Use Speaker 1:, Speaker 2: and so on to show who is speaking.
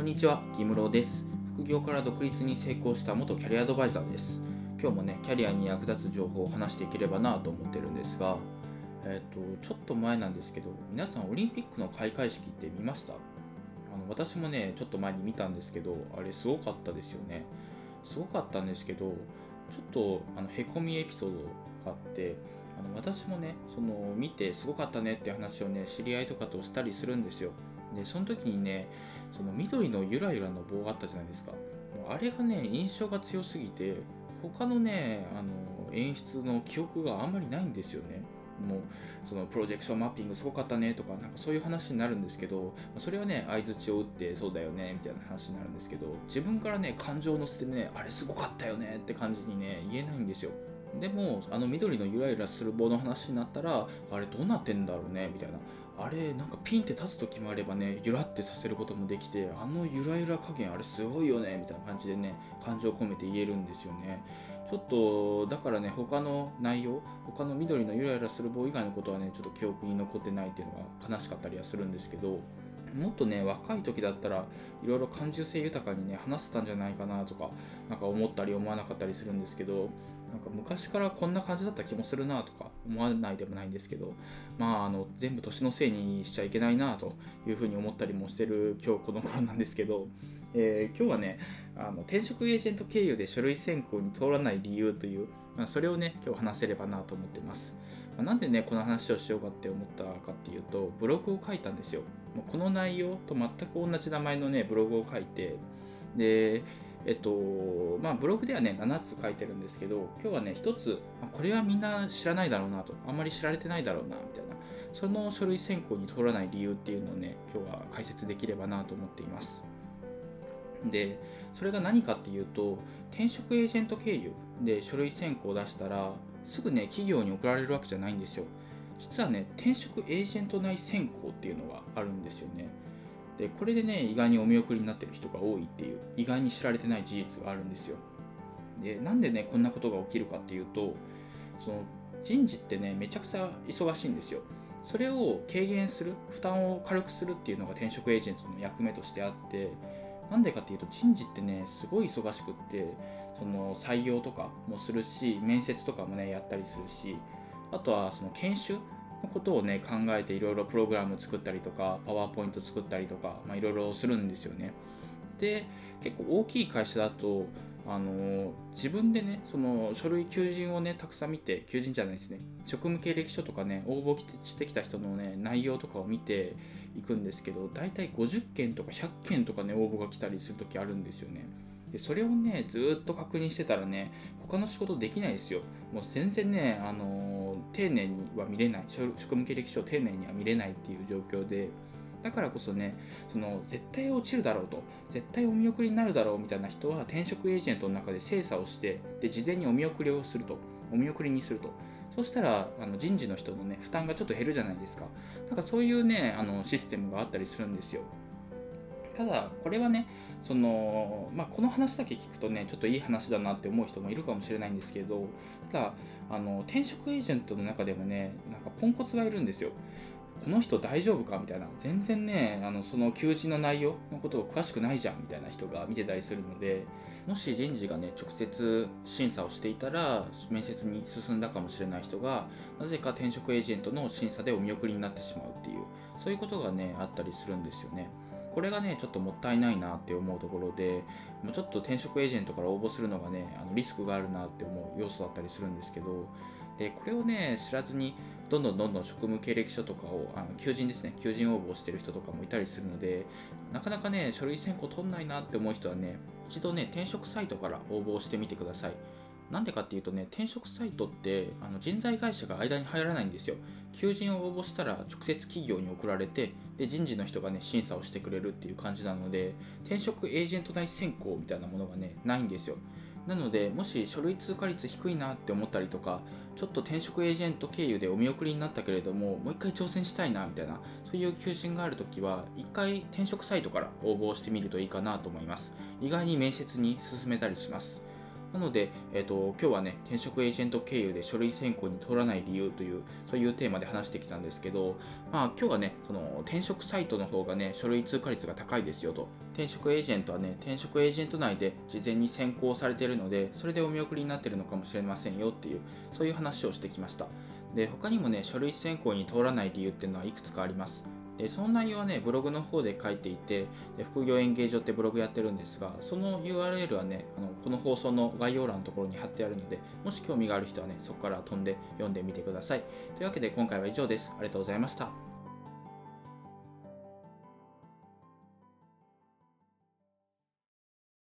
Speaker 1: こんにちは、木室です。副業から独立に成功した元キャリアアドバイザーです。今日もね、キャリアに役立つ情報を話していければなと思ってるんですが、えっ、ー、と、ちょっと前なんですけど、皆さんオリンピックの開会式って見ました？あの私もね、ちょっと前に見たんですけど、あれすごかったですよね。すごかったんですけど、ちょっとあのへこみエピソードがあって、あの私もね、その見てすごかったねって話をね、知り合いとかとしたりするんですよ。でその時にねその緑のゆらゆらの棒があったじゃないですか。もうあれがね印象が強すぎて他のねあの演出の記憶があんまりないんですよね。もうそのプロジェクションマッピングすごかったねとかなんかそういう話になるんですけどそれはね相づちを打ってそうだよねみたいな話になるんですけど自分からね感情を乗せてねあれすごかったよねって感じにね言えないんですよ。でもあの緑のゆらゆらする棒の話になったらあれどうなってんだろうねみたいな。あれなんかピンって立つ時もあればねゆらってさせることもできてあのゆらゆら加減あれすごいよねみたいな感じでね感情を込めて言えるんですよね。ちょっとだからね他の内容他の緑のゆらゆらする棒以外のことはねちょっと記憶に残ってないっていうのが悲しかったりはするんですけどもっとね若い時だったらいろいろ感受性豊かにね話せたんじゃないかなとかなんか思ったり思わなかったりするんですけどなんか昔からこんな感じだった気もするなとか思わないでもないんですけどまああの全部年のせいにしちゃいけないなというふうに思ったりもしてる今日この頃なんですけど、えー、今日はねあの転職エージェント経由で書類選考に通らない理由という、まあ、それをね今日話せればなと思ってます、まあ、なんでねこの話をしようかって思ったかっていうとブログを書いたんですよ。もうこの内容と全く同じ名前のねブログを書いてでえっとまあ、ブログではね7つ書いてるんですけど今日はね1つこれはみんな知らないだろうなとあんまり知られてないだろうなみたいな。その書類選考に通らない理由っていうのをね今日は解説できればなと思っています。でそれが何かっていうと転職エージェント経由で書類選考を出したらすぐね企業に送られるわけじゃないんですよ。実はね転職エージェント内選考っていうのがあるんですよね。でこれでね意外にお見送りになってる人が多いっていう意外に知られてない事実があるんですよ。でなんでねこんなことが起きるかっていうとその人事ってねめちゃくちゃ忙しいんですよ。それを軽減する負担を軽くするっていうのが転職エージェントの役目としてあってなんでかっていうと人事ってねすごい忙しくってその採用とかもするし面接とかもねやったりするしあとはその研修のことをね考えていろいろプログラム作ったりとかパワーポイント作ったりとかいろいろするんですよね。で結構大きい会社だとあの自分でねその書類求人をねたくさん見て求人じゃないですね。職務経歴書とかね応募してきた人のね内容とかを見ていくんですけど大体50件とか100件とかね応募が来たりする時あるんですよね。でそれをねずっと確認してたらね他の仕事できないですよ。もう全然ねあの丁寧には見れない。職務経歴書を丁寧には見れないっていう状況でだからこそねその絶対落ちるだろうと絶対お見送りになるだろうみたいな人は転職エージェントの中で精査をしてで事前にお見送りをするとお見送りにすると。そしたらあの人事の人のね負担がちょっと減るじゃないですか。だからそういうねあのシステムがあったりするんですよ。ただこれはねその、まあ、この話だけ聞くとねちょっといい話だなって思う人もいるかもしれないんですけどただあの転職エージェントの中でもねなんかポンコツがいるんですよ。この人大丈夫かみたいな全然ねあのその求人の内容のことを詳しくないじゃんみたいな人が見てたりするのでもし人事がね直接審査をしていたら面接に進んだかもしれない人がなぜか転職エージェントの審査でお見送りになってしまうっていうそういうことがねあったりするんですよね。これがねちょっともったいないなって思うところでもうちょっと転職エージェントから応募するのがねあのリスクがあるなって思う要素だったりするんですけどでこれをね知らずにどんどんどんどん職務経歴書とかをあの求人ですね求人応募してる人とかもいたりするのでなかなかね書類選考取んないなって思う人はね一度ね転職サイトから応募してみてくださいなんでかっていうとね、転職サイトってあの人材会社が間に入らないんですよ。求人を応募したら直接企業に送られて、で人事の人がね、審査をしてくれるっていう感じなので、転職エージェント内選考みたいなものがね、ないんですよ。なので、もし書類通過率低いなって思ったりとか、ちょっと転職エージェント経由でお見送りになったけれども、もう一回挑戦したいなみたいな、そういう求人があるときは、一回転職サイトから応募してみるといいかなと思います。意外に面接に進めたりします。なので、えーと、今日はね、転職エージェント経由で書類選考に通らない理由という、そういうテーマで話してきたんですけど、まあ今日はね、その転職サイトの方がね、書類通過率が高いですよと。転職エージェントはね、転職エージェント内で事前に選考されているので、それでお見送りになってるのかもしれませんよっていう、そういう話をしてきました。で、他にもね、書類選考に通らない理由っていうのはいくつかあります。でその内容はね、ブログの方で書いていて、で副業演芸場ってブログやってるんですが、その URL はね、あのこの放送の概要欄のところに貼ってあるので、もし興味がある人はね、そこから飛んで読んでみてください。というわけで今回は以上です。ありがとうございました。